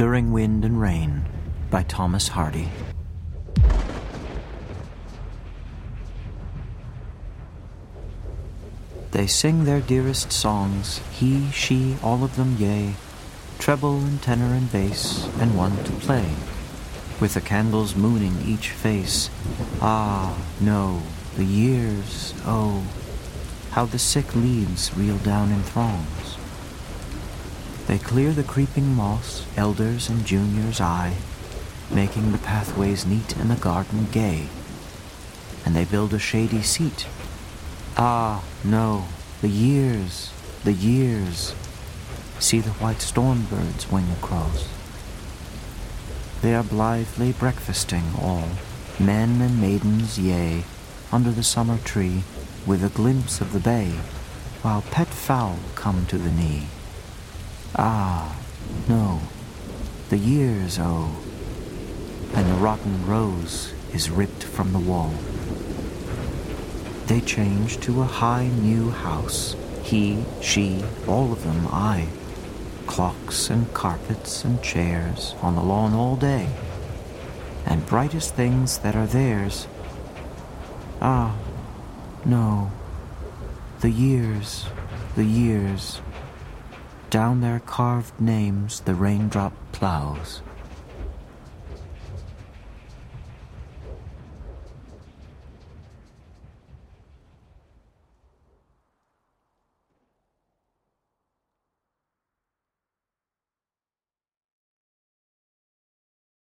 During Wind and Rain by Thomas Hardy. They sing their dearest songs, he, she, all of them, yea, treble and tenor and bass, and one to play, with the candles mooning each face. Ah, no, the years, oh, how the sick leaves reel down in throngs. They clear the creeping moss, elders and juniors aye, making the pathways neat and the garden gay. And they build a shady seat. Ah, no, the years, the years. See the white storm birds wing across. They are blithely breakfasting all, men and maidens, yea, under the summer tree, with a glimpse of the bay, while pet fowl come to the knee. Ah, no, the years, oh, and the rotten rose is ripped from the wall. They change to a high new house, he, she, all of them, aye. Clocks and carpets and chairs on the lawn all day, and brightest things that are theirs. Ah, no, the years, the years. Down their carved names the raindrop plows.